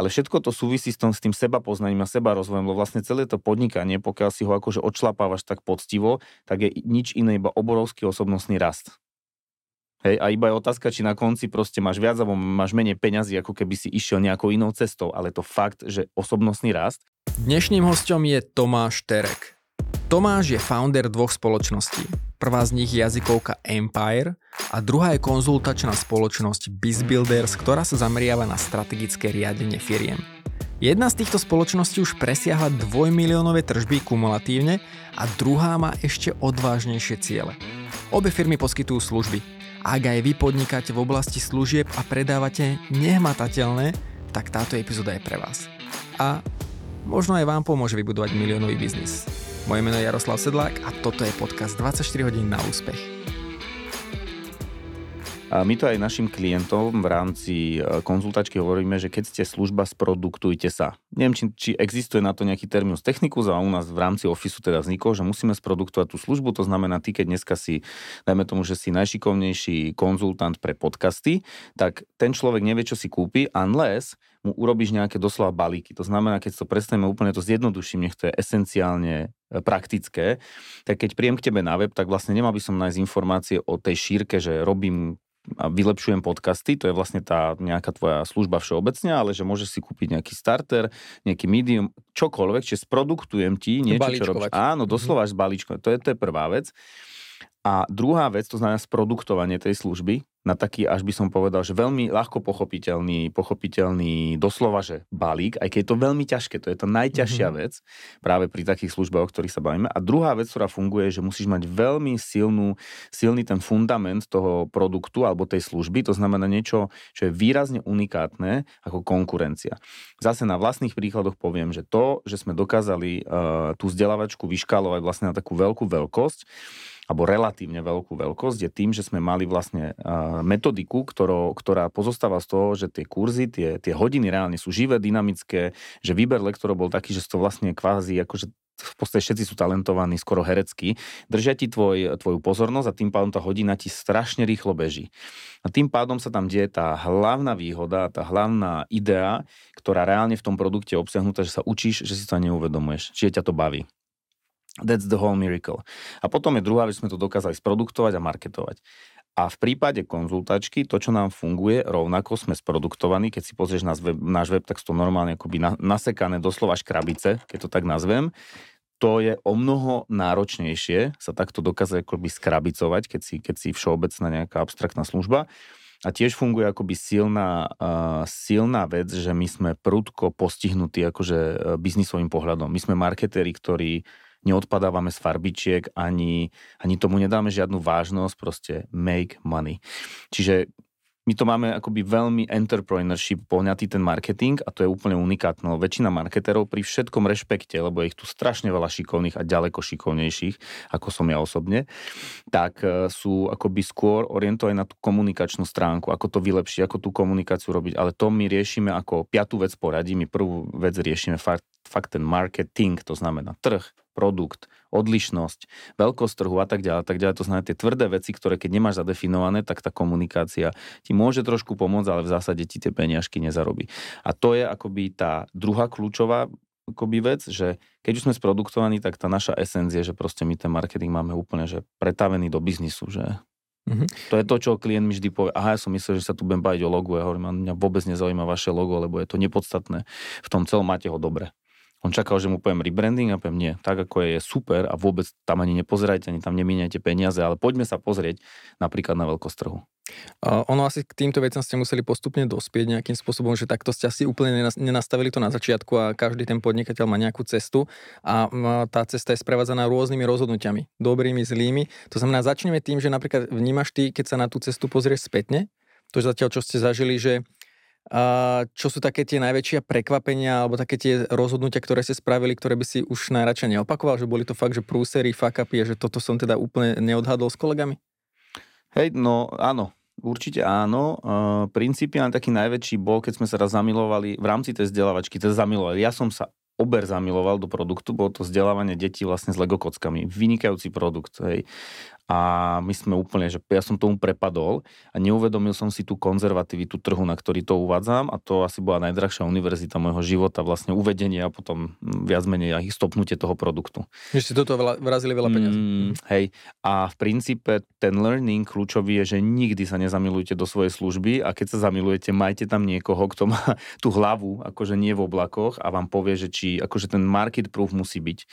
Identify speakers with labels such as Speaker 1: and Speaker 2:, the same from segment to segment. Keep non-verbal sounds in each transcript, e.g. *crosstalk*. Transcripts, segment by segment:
Speaker 1: ale všetko to súvisí s, tom, s tým seba poznaním a seba rozvojom, lebo vlastne celé to podnikanie, pokiaľ si ho akože odšlapávaš tak poctivo, tak je nič iné, iba obrovský osobnostný rast. Hej, a iba je otázka, či na konci proste máš viac alebo máš menej peňazí, ako keby si išiel nejakou inou cestou, ale to fakt, že osobnostný rast.
Speaker 2: Dnešným hostom je Tomáš Terek. Tomáš je founder dvoch spoločností. Prvá z nich je jazykovka Empire a druhá je konzultačná spoločnosť BizBuilders, ktorá sa zameriava na strategické riadenie firiem. Jedna z týchto spoločností už presiahla dvojmiliónové tržby kumulatívne a druhá má ešte odvážnejšie ciele. Obe firmy poskytujú služby, ak aj vy podnikáte v oblasti služieb a predávate nehmatateľné, tak táto epizóda je pre vás. A možno aj vám pomôže vybudovať miliónový biznis. Moje meno je Jaroslav Sedlák a toto je podcast 24 hodín na úspech.
Speaker 1: A my to aj našim klientom v rámci e, konzultačky hovoríme, že keď ste služba, sproduktujte sa. Neviem, či, či existuje na to nejaký terminus technicus, a u nás v rámci Officeu teda vznikol, že musíme sproduktovať tú službu, to znamená, ty keď dneska si, dajme tomu, že si najšikovnejší konzultant pre podcasty, tak ten človek nevie, čo si kúpi, unless mu urobíš nejaké doslova balíky. To znamená, keď to prestaneme úplne to zjednoduším, nech to je esenciálne e, praktické, tak keď príjem k tebe na web, tak vlastne nemal by som nájsť informácie o tej šírke, že robím a vylepšujem podcasty, to je vlastne tá nejaká tvoja služba všeobecne, ale že môžeš si kúpiť nejaký starter, nejaký medium, čokoľvek, čiže sproduktujem ti niečo, čo robíš. Áno, mhm. doslova až z balíčko. To je, to je prvá vec. A druhá vec, to znamená sproduktovanie tej služby na taký, až by som povedal, že veľmi ľahko pochopiteľný, pochopiteľný doslova, že balík, aj keď je to veľmi ťažké, to je to najťažšia mm-hmm. vec práve pri takých službách, o ktorých sa bavíme. A druhá vec, ktorá funguje, je, že musíš mať veľmi silnú, silný ten fundament toho produktu alebo tej služby, to znamená niečo, čo je výrazne unikátne ako konkurencia. Zase na vlastných príkladoch poviem, že to, že sme dokázali uh, tú vzdelávačku vyškálovať vlastne na takú veľkú veľkosť, alebo relatívne veľkú veľkosť, je tým, že sme mali vlastne metodiku, ktorou, ktorá pozostáva z toho, že tie kurzy, tie, tie hodiny reálne sú živé, dynamické, že výber lektorov bol taký, že to vlastne kvázi akože v podstate všetci sú talentovaní, skoro hereckí, držia ti tvoj, tvoju pozornosť a tým pádom tá hodina ti strašne rýchlo beží. A tým pádom sa tam deje tá hlavná výhoda, tá hlavná idea, ktorá reálne v tom produkte je obsiahnutá, že sa učíš, že si to neuvedomuješ, čiže ťa to baví. That's the whole miracle. A potom je druhá, že sme to dokázali sproduktovať a marketovať. A v prípade konzultačky, to, čo nám funguje, rovnako sme sproduktovaní. Keď si pozrieš náš web, náš web tak sú to normálne akoby nasekané doslova škrabice, keď to tak nazvem. To je o mnoho náročnejšie sa takto dokázať akoby skrabicovať, keď si, keď si všeobecná nejaká abstraktná služba. A tiež funguje akoby silná, uh, silná vec, že my sme prudko postihnutí akože uh, biznisovým pohľadom. My sme marketéri, ktorí neodpadávame z farbičiek, ani, ani tomu nedáme žiadnu vážnosť, proste make money. Čiže my to máme akoby veľmi entrepreneurship poňatý ten marketing a to je úplne unikátne. Väčšina marketerov pri všetkom rešpekte, lebo je ich tu strašne veľa šikovných a ďaleko šikovnejších, ako som ja osobne, tak e, sú akoby skôr orientovaní na tú komunikačnú stránku, ako to vylepšiť, ako tú komunikáciu robiť. Ale to my riešime ako piatú vec poradí. My prvú vec riešime fakt, fakt ten marketing, to znamená trh, produkt, odlišnosť, veľkosť trhu a tak ďalej, tak ďalej. To znamená tie tvrdé veci, ktoré keď nemáš zadefinované, tak tá komunikácia ti môže trošku pomôcť, ale v zásade ti tie peniažky nezarobí. A to je akoby tá druhá kľúčová akoby vec, že keď už sme sproduktovaní, tak tá naša esencia, že proste my ten marketing máme úplne že pretavený do biznisu, že Mm-hmm. To je to, čo klient mi vždy povie, aha, ja som myslel, že sa tu budem baviť o logu, ja hovorím, mňa vôbec nezaujíma vaše logo, lebo je to nepodstatné. V tom celom máte ho dobre. On čakal, že mu poviem rebranding a poviem nie. Tak ako je super a vôbec tam ani nepozerajte, ani tam nemíňajte peniaze, ale poďme sa pozrieť napríklad na veľkosť trhu.
Speaker 2: Uh, ono asi k týmto veciam ste museli postupne dospieť nejakým spôsobom, že takto ste asi úplne nenastavili to na začiatku a každý ten podnikateľ má nejakú cestu a tá cesta je sprevádzaná rôznymi rozhodnutiami, dobrými, zlými. To znamená, začneme tým, že napríklad vnímaš ty, keď sa na tú cestu pozrieš spätne, to zatiaľ, čo ste zažili, že a čo sú také tie najväčšie prekvapenia alebo také tie rozhodnutia, ktoré ste spravili, ktoré by si už najradšej neopakoval, že boli to fakt, že prúsery, fuck upy že toto som teda úplne neodhadol s kolegami?
Speaker 1: Hej, no áno, Určite áno. Uh, principiálne taký najväčší bol, keď sme sa raz zamilovali v rámci tej vzdelávačky, teda zamilovali. Ja som sa ober zamiloval do produktu, bolo to vzdelávanie detí vlastne s Lego. Vynikajúci produkt. Hej. A my sme úplne, že ja som tomu prepadol a neuvedomil som si tú konzervativitu trhu, na ktorý to uvádzam a to asi bola najdrahšia univerzita môjho života, vlastne uvedenie a potom viac menej aj stopnutie toho produktu.
Speaker 2: Si toto veľa, vrazili veľa peniazí. Mm,
Speaker 1: hej, a v princípe ten learning kľúčový je, že nikdy sa nezamilujte do svojej služby a keď sa zamilujete, majte tam niekoho, kto má *laughs* tú hlavu, akože nie v oblakoch a vám povie, že či akože ten market proof musí byť.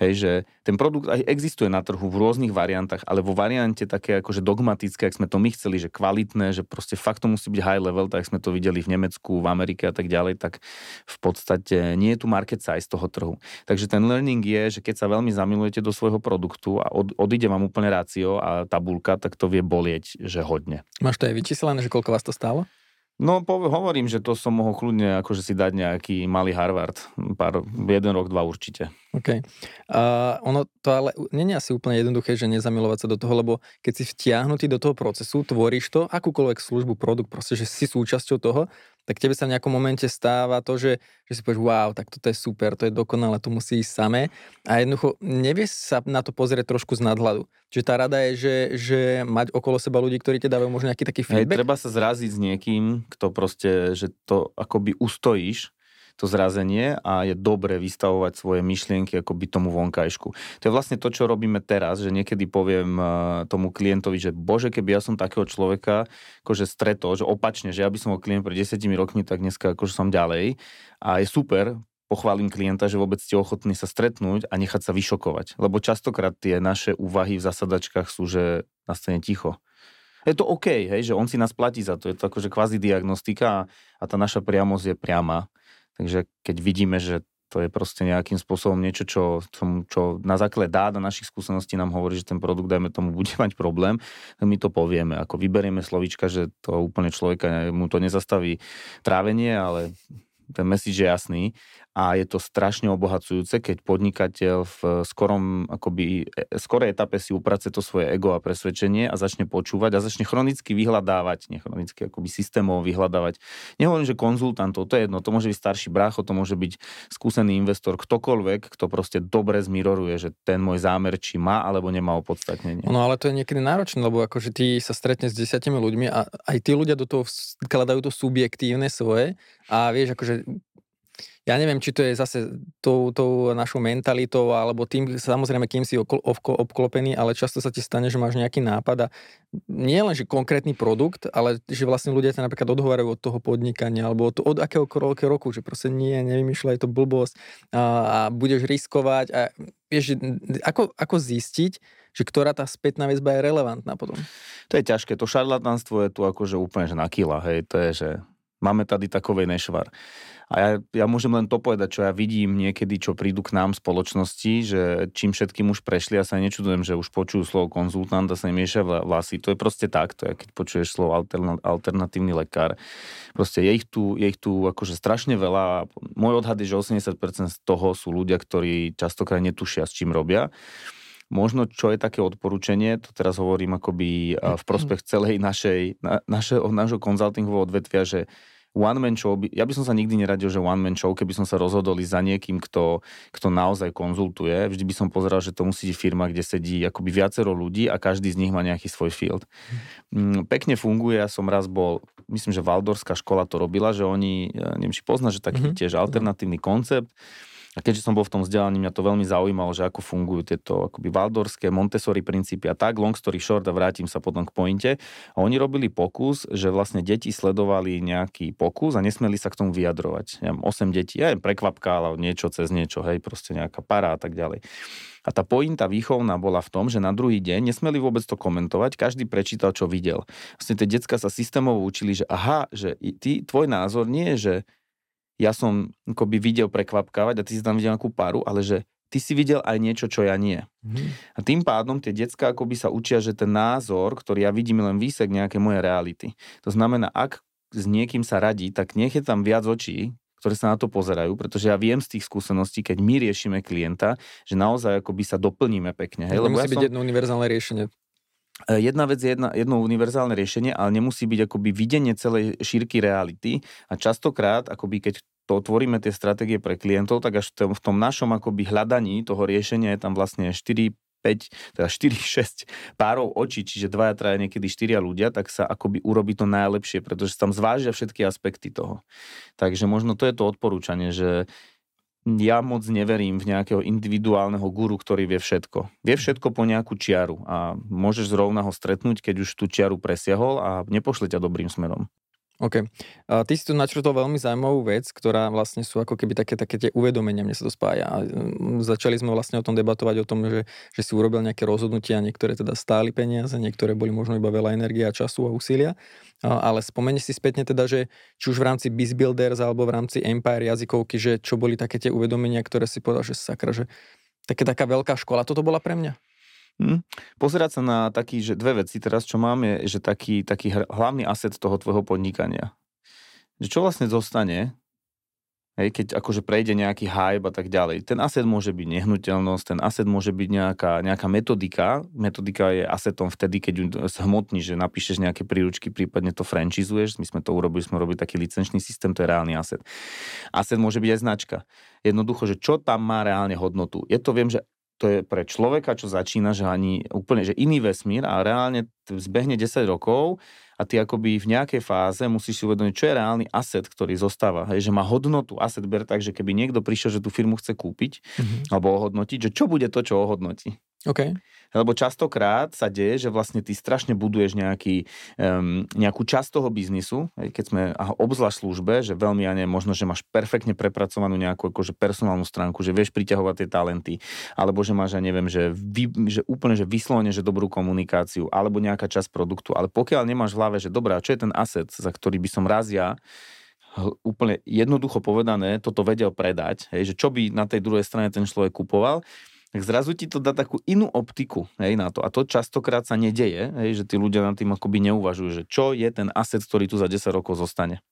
Speaker 1: Hej, že ten produkt aj existuje na trhu v rôznych variantách, ale vo variante také akože dogmatické, ak sme to my chceli, že kvalitné, že proste fakt to musí byť high level, tak sme to videli v Nemecku, v Amerike a tak ďalej, tak v podstate nie je tu market size toho trhu. Takže ten learning je, že keď sa veľmi zamilujete do svojho produktu a od, odíde vám úplne rácio a tabulka, tak to vie bolieť, že hodne.
Speaker 2: Máš to aj vyčíslené, že koľko vás to stálo?
Speaker 1: No, po, hovorím, že to som mohol kľudne akože si dať nejaký malý Harvard. Pár, jeden rok, dva určite.
Speaker 2: OK. Uh, ono to ale je asi úplne jednoduché, že nezamilovať sa do toho, lebo keď si vtiahnutý do toho procesu, tvoríš to, akúkoľvek službu, produkt, proste, že si súčasťou toho, tak tebe sa v nejakom momente stáva to, že, že si povieš, wow, tak toto je super, to je dokonalé, to musí ísť samé. A jednoducho nevieš sa na to pozrieť trošku z nadhľadu. Čiže tá rada je, že, že mať okolo seba ľudí, ktorí ti dávajú možno nejaký taký feedback.
Speaker 1: Hej, treba sa zraziť s niekým, kto proste, že to akoby ustojíš to zrazenie a je dobre vystavovať svoje myšlienky akoby tomu vonkajšku. To je vlastne to, čo robíme teraz, že niekedy poviem eh, tomu klientovi, že bože, keby ja som takého človeka akože stretol, že opačne, že ja by som bol klient pred 10 rokmi, tak dneska akože som ďalej a je super, pochválim klienta, že vôbec ste ochotní sa stretnúť a nechať sa vyšokovať. Lebo častokrát tie naše úvahy v zasadačkách sú, že nastane ticho. Je to OK, hej, že on si nás platí za to. Je to akože kvázi diagnostika a tá naša priamosť je priama. Takže keď vidíme, že to je proste nejakým spôsobom niečo, čo, čo, čo na základe dát a našich skúseností nám hovorí, že ten produkt, dajme tomu, bude mať problém, tak my to povieme. Ako vyberieme slovička, že to úplne človeka, mu to nezastaví trávenie, ale ten message je jasný a je to strašne obohacujúce, keď podnikateľ v skorom, akoby, e, skorej etape si uprace to svoje ego a presvedčenie a začne počúvať a začne chronicky vyhľadávať, nechronicky akoby systémov vyhľadávať. Nehovorím, že konzultantov, to je jedno, to môže byť starší brácho, to môže byť skúsený investor, ktokoľvek, kto proste dobre zmiroruje, že ten môj zámer či má alebo nemá opodstatnenie.
Speaker 2: No ale to je niekedy náročné, lebo akože ty sa stretne s desiatimi ľuďmi a aj tí ľudia do toho vkladajú to subjektívne svoje a vieš, akože ja neviem, či to je zase tou, tou našou mentalitou, alebo tým, samozrejme, kým si okol, obklopený, ale často sa ti stane, že máš nejaký nápad a nie len, že konkrétny produkt, ale že vlastne ľudia sa napríklad odhovárajú od toho podnikania, alebo od, od akého roku, že proste nie, nevymýšľaj to blbosť a, a budeš riskovať a vieš, ako, ako zistiť, že ktorá tá spätná väzba je relevantná potom?
Speaker 1: To je ťažké, to šarlatánstvo je tu akože úplne že na kila, hej, to je, že máme tady takovej nešvar. A ja, ja môžem len to povedať, čo ja vidím niekedy, čo prídu k nám spoločnosti, že čím všetkým už prešli, ja sa nečudujem, že už počujú slovo konzultant a sa im miešia vlasy. To je proste tak, to je, keď počuješ slovo alternatívny lekár. Proste je ich tu, je ich tu akože strašne veľa. Môj odhad je, že 80% z toho sú ľudia, ktorí častokrát netušia, s čím robia. Možno, čo je také odporúčanie, to teraz hovorím akoby v prospech celej našej, na, našeho, našho konzultingového odvetvia, že one man show, by, ja by som sa nikdy neradil, že one man show, keby som sa rozhodol za niekým, kto, kto naozaj konzultuje. Vždy by som pozeral, že to musí byť firma, kde sedí akoby viacero ľudí a každý z nich má nejaký svoj field. Mm, pekne funguje, ja som raz bol, myslím, že Valdorská škola to robila, že oni, neviem, či pozná, že taký mm-hmm. tiež alternatívny koncept, a keďže som bol v tom vzdelaní, mňa to veľmi zaujímalo, že ako fungujú tieto akoby valdorské, Montessori princípy a tak, long story short a vrátim sa potom k pointe. A oni robili pokus, že vlastne deti sledovali nejaký pokus a nesmeli sa k tomu vyjadrovať. Ja 8 detí, ja prekvapka, ale niečo cez niečo, hej, proste nejaká para a tak ďalej. A tá pointa výchovná bola v tom, že na druhý deň nesmeli vôbec to komentovať, každý prečítal, čo videl. Vlastne tie decka sa systémovo učili, že aha, že ty, tvoj názor nie je, že ja som akoby videl prekvapkávať a ty si tam videl nejakú paru, ale že ty si videl aj niečo, čo ja nie. Mm-hmm. A tým pádom tie decka akoby sa učia, že ten názor, ktorý ja vidím, len výsek nejaké moje reality. To znamená, ak s niekým sa radí, tak nech je tam viac očí, ktoré sa na to pozerajú, pretože ja viem z tých skúseností, keď my riešime klienta, že naozaj akoby sa doplníme pekne.
Speaker 2: Hej? Lebo musí ja byť som... jedno univerzálne riešenie.
Speaker 1: E, jedna vec je jedna, jedno univerzálne riešenie, ale nemusí byť akoby videnie celej šírky reality a častokrát, akoby keď to otvoríme tie stratégie pre klientov, tak až v tom, v tom našom akoby hľadaní toho riešenia je tam vlastne 4 5, teda 4, 6 *laughs* párov očí, čiže dvaja, traja, niekedy štyria ľudia, tak sa akoby urobí to najlepšie, pretože tam zvážia všetky aspekty toho. Takže možno to je to odporúčanie, že ja moc neverím v nejakého individuálneho guru, ktorý vie všetko. Vie všetko po nejakú čiaru a môžeš zrovna ho stretnúť, keď už tú čiaru presiahol a nepošle ťa dobrým smerom.
Speaker 2: OK. A ty si tu načrtol veľmi zaujímavú vec, ktorá vlastne sú ako keby také, také tie uvedomenia, mne sa to spája. A mm, začali sme vlastne o tom debatovať, o tom, že, že si urobil nejaké rozhodnutia, niektoré teda stáli peniaze, niektoré boli možno iba veľa energie a času a úsilia. A, ale spomenieš si spätne teda, že či už v rámci BizBuilders alebo v rámci Empire jazykovky, že čo boli také tie uvedomenia, ktoré si povedal, že sakra, že také taká veľká škola, toto bola pre mňa?
Speaker 1: Hm. Pozerať sa na taký, že dve veci teraz, čo mám, je, že taký, taký hlavný aset toho tvojho podnikania. Že čo vlastne zostane, hej, keď akože prejde nejaký hype a tak ďalej. Ten aset môže byť nehnuteľnosť, ten aset môže byť nejaká, nejaká metodika. Metodika je asetom vtedy, keď ju zhmotní, že napíšeš nejaké príručky, prípadne to franchisuješ. My sme to urobili, sme robili taký licenčný systém, to je reálny aset. Aset môže byť aj značka. Jednoducho, že čo tam má reálne hodnotu. Je to, viem, že to je pre človeka, čo začína, že ani úplne, že iný vesmír a reálne zbehne 10 rokov a ty akoby v nejakej fáze musíš si uvedomiť, čo je reálny asset, ktorý zostáva. Hej, že má hodnotu. Asset ber tak, že keby niekto prišiel, že tú firmu chce kúpiť mm-hmm. alebo ohodnotiť, že čo bude to, čo ohodnotí.
Speaker 2: Okay.
Speaker 1: Lebo častokrát sa deje, že vlastne ty strašne buduješ nejaký, um, nejakú časť toho biznisu, keď sme, a obzvlášť službe, že veľmi, ja možno, že máš perfektne prepracovanú nejakú akože personálnu stránku, že vieš priťahovať tie talenty, alebo že máš, ja neviem, že, vy, že úplne, že vyslovene, že dobrú komunikáciu, alebo nejaká časť produktu. Ale pokiaľ nemáš v hlave, že dobrá, čo je ten asset, za ktorý by som raz ja úplne jednoducho povedané toto vedel predať, hej, že čo by na tej druhej strane ten človek kupoval, tak zrazu ti to dá takú inú optiku hej, na to. A to častokrát sa nedeje, hej, že tí ľudia nad tým akoby neuvažujú, že čo je ten asset, ktorý tu za 10 rokov zostane.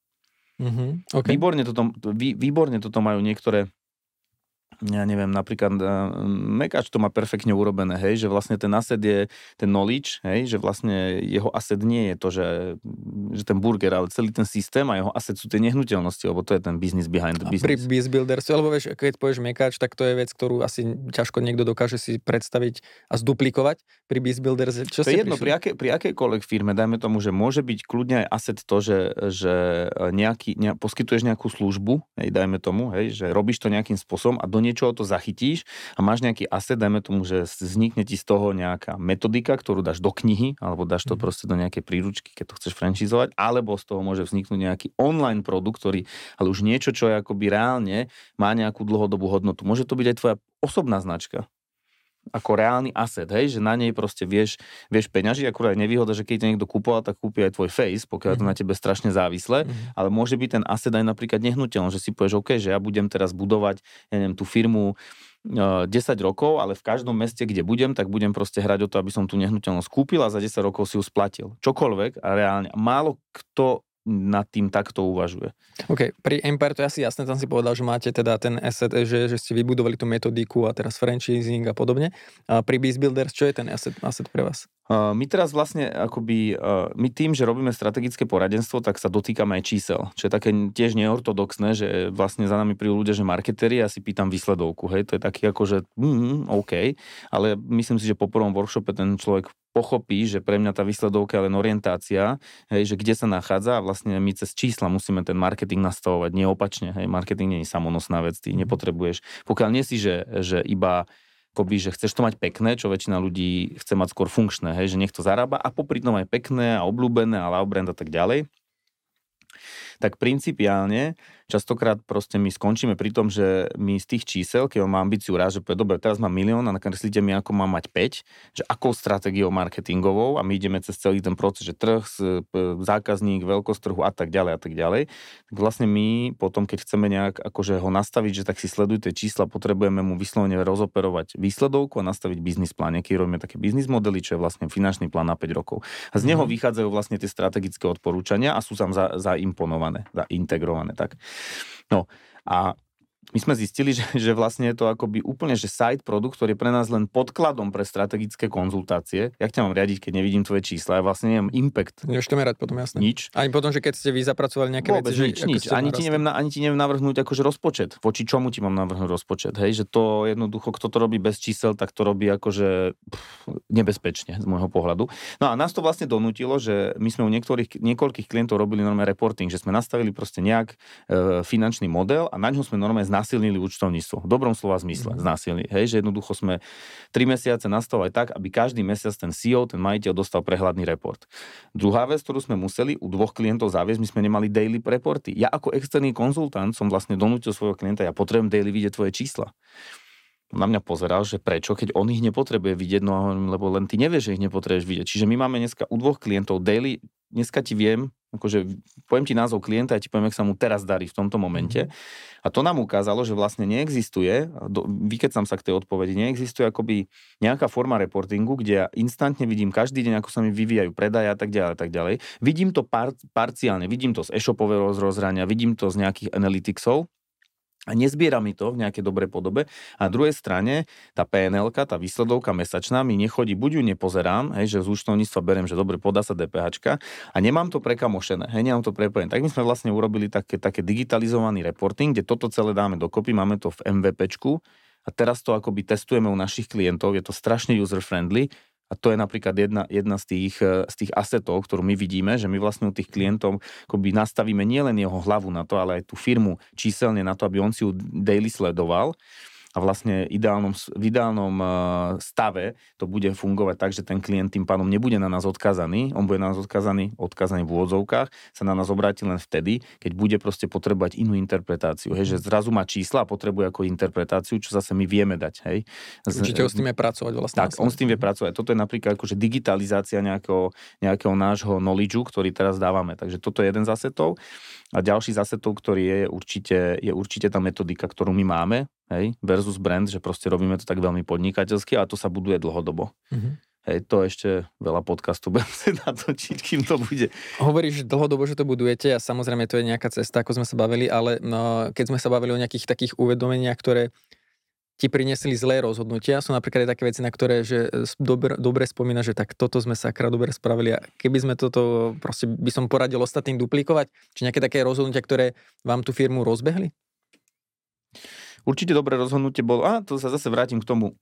Speaker 2: Mm-hmm, okay.
Speaker 1: výborne, toto, vý, výborne toto majú niektoré ja neviem, napríklad uh, Mekač to má perfektne urobené, hej, že vlastne ten asset je ten knowledge, hej, že vlastne jeho asset nie je to, že, že ten burger, ale celý ten systém a jeho asset sú tie nehnuteľnosti, lebo to je ten business behind the business.
Speaker 2: A pri Builders, alebo vieš, keď povieš Mekač, tak to je vec, ktorú asi ťažko niekto dokáže si predstaviť a zduplikovať pri Biz Builders. Čo
Speaker 1: to je jedno, pri, aké, pri akejkoľvek firme, dajme tomu, že môže byť kľudne aj asset to, že, že nejaký, ne, poskytuješ nejakú službu, hej, dajme tomu, hej, že robíš to nejakým spôsobom a do niečoho to zachytíš a máš nejaký asset, dajme tomu, že vznikne ti z toho nejaká metodika, ktorú dáš do knihy, alebo dáš to mm. proste do nejakej príručky, keď to chceš franchisovať, alebo z toho môže vzniknúť nejaký online produkt, ktorý, ale už niečo, čo je akoby reálne, má nejakú dlhodobú hodnotu. Môže to byť aj tvoja osobná značka ako reálny asset, hej, že na nej proste vieš, vieš peňažiť, akurát je nevýhoda, že keď to niekto kúpoval, tak kúpi aj tvoj face, pokiaľ mm-hmm. to mhm. na tebe strašne závislé, mm-hmm. ale môže byť ten asset aj napríklad nehnuteľný, že si povieš, OK, že ja budem teraz budovať, ja neviem, tú firmu 10 rokov, ale v každom meste, kde budem, tak budem proste hrať o to, aby som tú nehnuteľnosť kúpil a za 10 rokov si ju splatil. Čokoľvek a reálne. Málo kto nad tým takto uvažuje.
Speaker 2: OK, pri Empire to je asi jasné, tam si povedal, že máte teda ten asset, že, že ste vybudovali tú metodiku a teraz franchising a podobne. A pri Beast Builders, čo je ten asset, asset pre vás?
Speaker 1: My teraz vlastne akoby, my tým, že robíme strategické poradenstvo, tak sa dotýkame aj čísel, čo je také tiež neortodoxné, že vlastne za nami prídu ľudia, že marketéri, ja si pýtam výsledovku, hej, to je taký ako, že mm, OK, ale myslím si, že po prvom workshope ten človek pochopí, že pre mňa tá výsledovka je len orientácia, hej, že kde sa nachádza a vlastne my cez čísla musíme ten marketing nastavovať, nie opačne, hej, marketing nie je samonosná vec, ty mhm. nepotrebuješ, pokiaľ nie si, že, že iba akoby, že chceš to mať pekné, čo väčšina ľudí chce mať skôr funkčné, hej, že nech to zarába a popri tom aj pekné a obľúbené a love brand a tak ďalej, tak principiálne častokrát proste my skončíme pri tom, že my z tých čísel, keď mám ambíciu raz, že povie, dobre, teraz mám milión a nakreslíte mi, ako mám mať 5, že akou stratégiou marketingovou a my ideme cez celý ten proces, že trh, zákazník, veľkosť trhu a tak ďalej a tak ďalej, tak vlastne my potom, keď chceme nejak akože ho nastaviť, že tak si sledujte čísla, potrebujeme mu vyslovene rozoperovať výsledovku a nastaviť biznis plán. Niekedy robíme také biznis modely, čo je vlastne finančný plán na 5 rokov. A z neho mm-hmm. vychádzajú vlastne tie strategické odporúčania a sú tam za, zaintegrované. Tak. No a my sme zistili, *laughs* že, že vlastne je to akoby úplne, že side produkt, ktorý je pre nás len podkladom pre strategické konzultácie. Jak ťa mám riadiť, keď nevidím tvoje čísla? Ja vlastne neviem impact.
Speaker 2: Nevieš to merať potom, jasne.
Speaker 1: Nič.
Speaker 2: Ani potom, že keď ste vy zapracovali nejaké
Speaker 1: Vôbec,
Speaker 2: veci,
Speaker 1: nič,
Speaker 2: že
Speaker 1: nič. Ani ti, neviem, ani ti neviem navrhnúť akože rozpočet. Voči čomu ti mám navrhnúť rozpočet? Hej, že to jednoducho, kto to robí bez čísel, tak to robí akože pff, nebezpečne z môjho pohľadu. No a nás to vlastne donútilo, že my sme u niektorých, niekoľkých klientov robili normálne reporting, že sme nastavili proste nejak e, finančný model a na ňom sme normálne znásilnili účtovníctvo. V dobrom slova zmysle mm. znásilnili. Hej, že jednoducho sme 3 mesiace nastavovali tak, aby každý mesiac ten CEO, ten majiteľ dostal prehľadný report. Druhá vec, ktorú sme museli u dvoch klientov zaviesť, my sme nemali daily reporty. Ja ako externý konzultant som vlastne donútil svojho klienta, ja potrebujem daily vidieť tvoje čísla na mňa pozeral, že prečo, keď on ich nepotrebuje vidieť, no lebo len ty nevieš, že ich nepotrebuješ vidieť. Čiže my máme dneska u dvoch klientov daily, dneska ti viem, akože poviem ti názov klienta a ti poviem, jak sa mu teraz darí v tomto momente. Mm-hmm. A to nám ukázalo, že vlastne neexistuje, vykecam sa k tej odpovedi, neexistuje akoby nejaká forma reportingu, kde ja instantne vidím každý deň, ako sa mi vyvíjajú predaje a tak ďalej tak ďalej. Vidím to par- parciálne, vidím to z e-shopového rozhrania, vidím to z nejakých analyticsov, a nezbiera mi to v nejakej dobrej podobe. A na druhej strane tá PNL, tá výsledovka mesačná mi nechodí, buď ju nepozerám, hej, že z účtovníctva beriem, že dobre, podá sa DPH a nemám to prekamošené, hej, nemám to prepojené. Tak my sme vlastne urobili také, také digitalizovaný reporting, kde toto celé dáme dokopy, máme to v MVPčku a teraz to akoby testujeme u našich klientov, je to strašne user-friendly a to je napríklad jedna, jedna z, tých, eh, z tých asetov, ktorú my vidíme, že my vlastne u tých klientov akoby nastavíme nielen jeho hlavu na to, ale aj tú firmu číselne na to, aby on si ju daily sledoval a vlastne ideálnom, v ideálnom eh, stave to bude fungovať tak, že ten klient tým pádom nebude na nás odkazaný, on bude na nás odkazaný, odkazaný v úvodzovkách, sa na nás obráti len vtedy, keď bude proste potrebovať inú interpretáciu. Hej, že zrazu má čísla a potrebuje ako interpretáciu, čo zase my vieme dať. Hej.
Speaker 2: Určite ho s tým je pracovať vlastne.
Speaker 1: Tak, on s tým vie pracovať. Toto je napríklad akože digitalizácia nejakého, nejakého nášho knowledge, ktorý teraz dávame. Takže toto je jeden z asetov. A ďalší z asetov, ktorý je, je určite, je určite tá metodika, ktorú my máme, hej, versus brand, že proste robíme to tak veľmi podnikateľsky a to sa buduje dlhodobo. Mm-hmm. Hej, to ešte veľa podcastu *laughs* budem si natočiť, kým to bude.
Speaker 2: Hovoríš dlhodobo, že to budujete a samozrejme to je nejaká cesta, ako sme sa bavili, ale no, keď sme sa bavili o nejakých takých uvedomeniach, ktoré ti priniesli zlé rozhodnutia. Sú napríklad aj také veci, na ktoré že dobre, dobre spomína, že tak toto sme sakra dobre spravili a keby sme toto, proste by som poradil ostatným duplikovať, či nejaké také rozhodnutia, ktoré vám tú firmu rozbehli?
Speaker 1: Určite dobré rozhodnutie bolo, a to sa zase vrátim k tomu,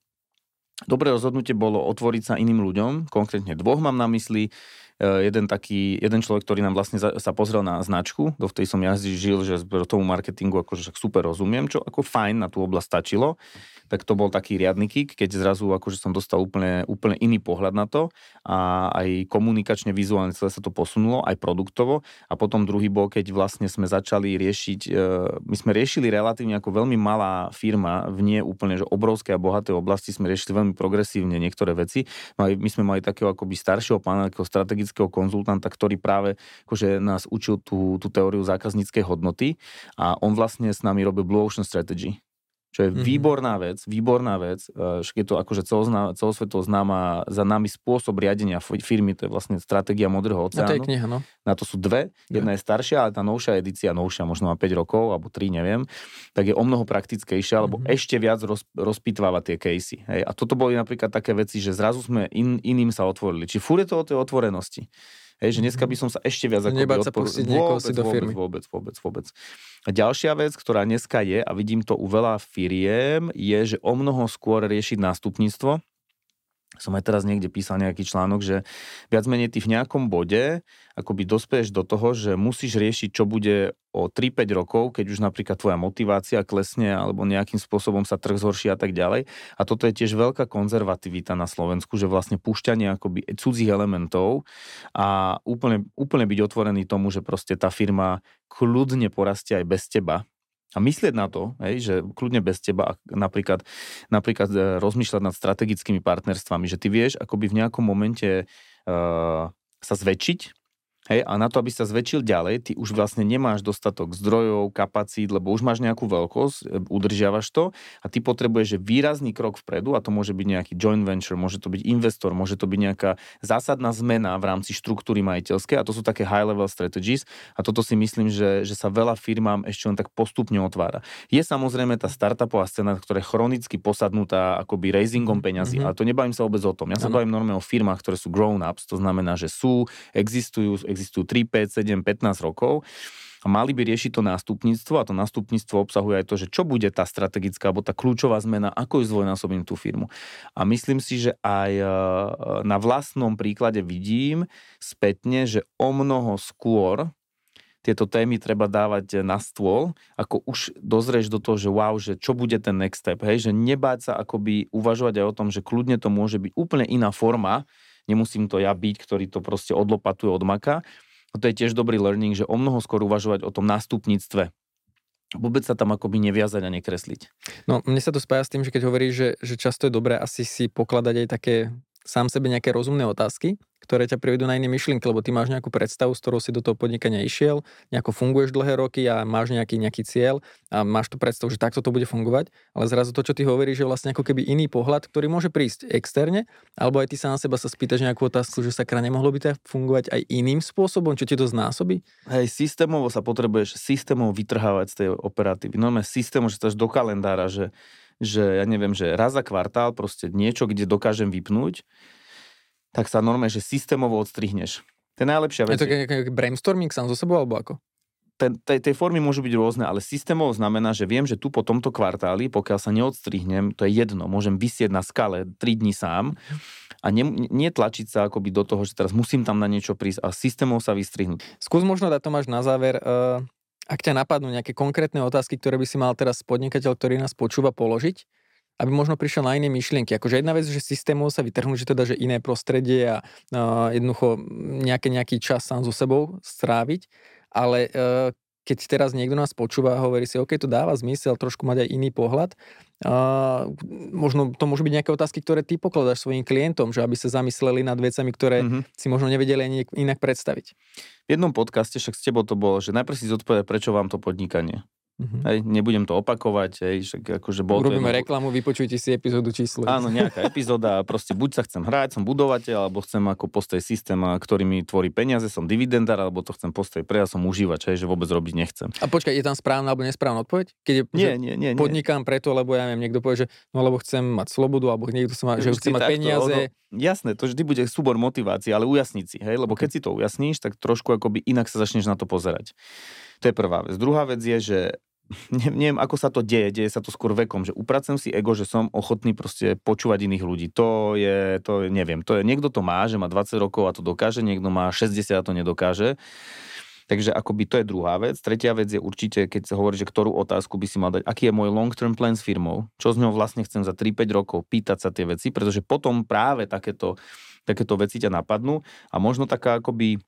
Speaker 1: dobré rozhodnutie bolo otvoriť sa iným ľuďom, konkrétne dvoch mám na mysli, Eh, jeden taký, jeden človek, ktorý nám vlastne za, sa pozrel na značku, do tej som ja žil, že tomu marketingu akože super rozumiem, čo ako fajn na tú oblasť stačilo, tak to bol taký riadny kick, keď zrazu akože som dostal úplne, úplne iný pohľad na to a aj komunikačne, vizuálne celé sa to posunulo, aj produktovo. A potom druhý bol, keď vlastne sme začali riešiť, eh, my sme riešili relatívne ako veľmi malá firma v nie úplne že obrovskej a bohatej oblasti, sme riešili veľmi progresívne niektoré veci. My sme mali takého akoby staršieho pána, takého strategického konzultanta, ktorý práve akože nás učil tú, tú teóriu zákazníckej hodnoty. A on vlastne s nami robil Blue Ocean Strategy čo je mm-hmm. výborná vec, výborná vec. Je to akože celozná, celosvetovo známa za nami spôsob riadenia firmy, to je vlastne stratégia Modrého oceánu.
Speaker 2: No to je kniha, no.
Speaker 1: Na to sú dve, jedna je staršia, ale tá novšia edícia, novšia, možno má 5 rokov, alebo 3, neviem, tak je o mnoho praktickejšia, mm-hmm. ešte viac roz, rozpitváva tie casey. Hej. A toto boli napríklad také veci, že zrazu sme in, iným sa otvorili. Či furt je to o tej otvorenosti. Hej, že dneska by som sa ešte viac
Speaker 2: ako Nebať sa pustiť vôbec, si do firmy.
Speaker 1: Vôbec, vôbec, vôbec, A ďalšia vec, ktorá dneska je, a vidím to u veľa firiem, je, že o mnoho skôr riešiť nástupníctvo, som aj teraz niekde písal nejaký článok, že viac menej ty v nejakom bode akoby dospeješ do toho, že musíš riešiť, čo bude o 3-5 rokov, keď už napríklad tvoja motivácia klesne alebo nejakým spôsobom sa trh zhorší a tak ďalej. A toto je tiež veľká konzervativita na Slovensku, že vlastne púšťanie akoby cudzích elementov a úplne, úplne byť otvorený tomu, že proste tá firma kľudne porastie aj bez teba, a myslieť na to, hej, že kľudne bez teba napríklad, napríklad e, rozmýšľať nad strategickými partnerstvami, že ty vieš akoby v nejakom momente uh, sa zväčšiť Hej, a na to, aby sa zväčšil ďalej, ty už vlastne nemáš dostatok zdrojov, kapacít, lebo už máš nejakú veľkosť, e, udržiavaš to a ty potrebuješ že výrazný krok vpredu a to môže byť nejaký joint venture, môže to byť investor, môže to byť nejaká zásadná zmena v rámci štruktúry majiteľskej a to sú také high level strategies a toto si myslím, že, že sa veľa firmám ešte len tak postupne otvára. Je samozrejme tá startupová scéna, ktorá je chronicky posadnutá akoby raisingom peňazí, mm-hmm. ale to nebavím sa vôbec o tom. Ja sa ano. bavím normálne o firmách, ktoré sú grown ups, to znamená, že sú, existujú, existujú 3, 5, 7, 15 rokov a mali by riešiť to nástupníctvo a to nástupníctvo obsahuje aj to, že čo bude tá strategická alebo tá kľúčová zmena, ako ju zdvojnásobím tú firmu. A myslím si, že aj e, na vlastnom príklade vidím spätne, že o mnoho skôr tieto témy treba dávať na stôl, ako už dozrieš do toho, že wow, že čo bude ten next step, hej, že nebáť sa akoby uvažovať aj o tom, že kľudne to môže byť úplne iná forma, nemusím to ja byť, ktorý to proste odlopatuje od maka. A to je tiež dobrý learning, že o mnoho skôr uvažovať o tom nástupníctve vôbec sa tam akoby neviazať a nekresliť.
Speaker 2: No, mne sa to spája s tým, že keď hovoríš, že, že často je dobré asi si pokladať aj také sám sebe nejaké rozumné otázky, ktoré ťa privedú na iné myšlienky, lebo ty máš nejakú predstavu, s ktorou si do toho podnikania išiel, nejako funguješ dlhé roky a máš nejaký, nejaký cieľ a máš tú predstavu, že takto to bude fungovať, ale zrazu to, čo ty hovoríš, je vlastne ako keby iný pohľad, ktorý môže prísť externe, alebo aj ty sa na seba sa spýtaš nejakú otázku, že sakra nemohlo by to fungovať aj iným spôsobom, čo ti to znásobí?
Speaker 1: Hej, systémovo sa potrebuješ systémovo vytrhávať z tej operatívy. Normálne systémovo, že do kalendára, že že ja neviem, že raz za kvartál proste niečo, kde dokážem vypnúť, tak sa normálne, že systémovo odstrihneš. To je najlepšia vec.
Speaker 2: Je to nejaký brainstorming sám zo sebou, alebo ako?
Speaker 1: Tej, tej formy môžu byť rôzne, ale systémovo znamená, že viem, že tu po tomto kvartáli, pokiaľ sa neodstrihnem, to je jedno, môžem vysieť na skale 3 dní sám a ne, nie tlačiť sa akoby do toho, že teraz musím tam na niečo prísť a systémov sa vystrihnúť.
Speaker 2: Skús možno dať Tomáš na záver, uh, ak ťa napadnú nejaké konkrétne otázky, ktoré by si mal teraz podnikateľ, ktorý nás počúva, položiť, aby možno prišiel na iné myšlienky. Akože jedna vec, že systémov sa vytrhnúť, že teda, že iné prostredie a uh, jednoducho nejaký, nejaký čas sám so sebou stráviť, ale uh, keď teraz niekto nás počúva a hovorí si, OK, to dáva zmysel trošku mať aj iný pohľad, uh, možno to môžu byť nejaké otázky, ktoré ty pokladáš svojim klientom, že aby sa zamysleli nad vecami, ktoré mm-hmm. si možno nevedeli ani inak predstaviť.
Speaker 1: V jednom podcaste však s tebou to bolo, že najprv si zodpovedať, prečo vám to podnikanie. Mm-hmm. Hej, nebudem to opakovať, hej, však akože bol
Speaker 2: Urobíme to jedno... reklamu, vypočujte si epizódu číslo.
Speaker 1: Áno, nejaká epizóda, proste buď sa chcem hrať, som budovateľ, alebo chcem ako postoj systém, ktorý mi tvorí peniaze, som dividendár, alebo to chcem postoj pre, ja som užívač, hej, že vôbec robiť nechcem.
Speaker 2: A počkaj, je tam správna alebo nesprávna odpoveď? Keď je,
Speaker 1: nie, nie, nie, nie.
Speaker 2: podnikám preto, lebo ja neviem, niekto povie, že no lebo chcem mať slobodu, alebo niekto sa má, že chce mať peniaze. Ono,
Speaker 1: jasné, to vždy bude súbor motivácií, ale ujasniť si, hej, lebo keď si to ujasníš, tak trošku akoby inak sa začneš na to pozerať. To je prvá vec. Druhá vec je, že *laughs* ne, neviem, ako sa to deje, deje sa to skôr vekom, že upracujem si ego, že som ochotný proste počúvať iných ľudí. To je, to je, neviem, to je, niekto to má, že má 20 rokov a to dokáže, niekto má 60 a to nedokáže. Takže akoby to je druhá vec. Tretia vec je určite, keď sa hovorí, že ktorú otázku by si mal dať, aký je môj long-term plan s firmou, čo z ňou vlastne chcem za 3-5 rokov, pýtať sa tie veci, pretože potom práve takéto, takéto veci ťa napadnú a možno taká akoby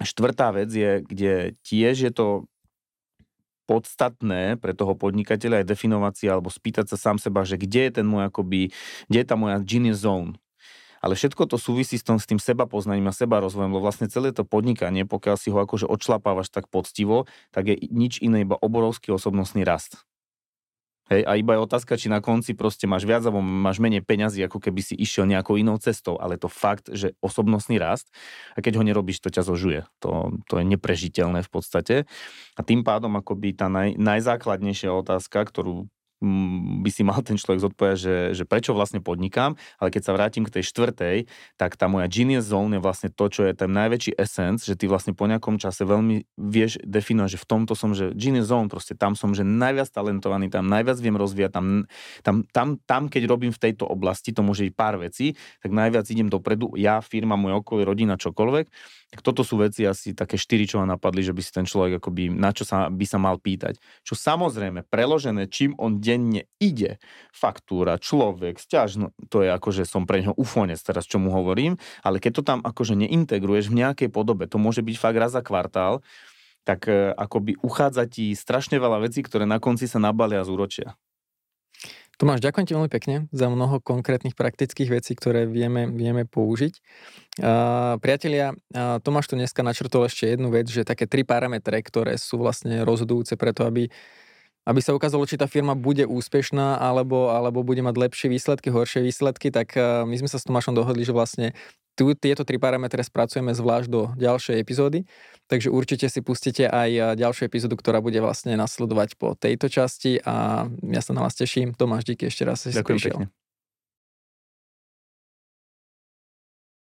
Speaker 1: štvrtá vec je, kde tiež je to podstatné pre toho podnikateľa je definovať si alebo spýtať sa sám seba, že kde je ten môj akoby, kde je tá moja genius zone. Ale všetko to súvisí s, tom, s tým seba poznaním a seba rozvojom, lebo vlastne celé to podnikanie, pokiaľ si ho akože odšlapávaš tak poctivo, tak je nič iné, iba obrovský osobnostný rast. Hej, a iba je otázka, či na konci proste máš viac alebo máš menej peňazí, ako keby si išiel nejakou inou cestou. Ale to fakt, že osobnostný rast, a keď ho nerobíš, to ťa zožuje. To, to je neprežiteľné v podstate. A tým pádom akoby tá naj, najzákladnejšia otázka, ktorú by si mal ten človek zodpovedať, že, že prečo vlastne podnikám, ale keď sa vrátim k tej štvrtej, tak tá moja genius zone je vlastne to, čo je ten najväčší essence, že ty vlastne po nejakom čase veľmi vieš definovať, že v tomto som, že genius zone, proste tam som, že najviac talentovaný, tam najviac viem rozvíjať, tam, tam, tam, tam keď robím v tejto oblasti, to môže byť pár vecí, tak najviac idem dopredu, ja, firma, môj okolie, rodina, čokoľvek, tak toto sú veci asi také štyri, čo ma napadli, že by si ten človek akoby, na čo sa, by sa mal pýtať. Čo samozrejme, preložené, čím on denne ide, faktúra, človek, no, to je akože som pre neho ufonec teraz, čo mu hovorím, ale keď to tam akože neintegruješ v nejakej podobe, to môže byť fakt raz za kvartál, tak e, akoby uchádza ti strašne veľa vecí, ktoré na konci sa nabalia a zúročia.
Speaker 2: Tomáš, ďakujem ti veľmi pekne za mnoho konkrétnych praktických vecí, ktoré vieme, vieme použiť. Uh, priatelia, uh, Tomáš tu dneska načrtol ešte jednu vec, že také tri parametre, ktoré sú vlastne rozhodujúce preto, aby aby sa ukázalo, či tá firma bude úspešná alebo, alebo bude mať lepšie výsledky, horšie výsledky, tak my sme sa s Tomášom dohodli, že vlastne tu tieto tri parametre spracujeme zvlášť do ďalšej epizódy, takže určite si pustíte aj ďalšiu epizódu, ktorá bude vlastne nasledovať po tejto časti a ja sa na vás teším. Tomáš, díky ešte raz, že si prišiel. Pekne.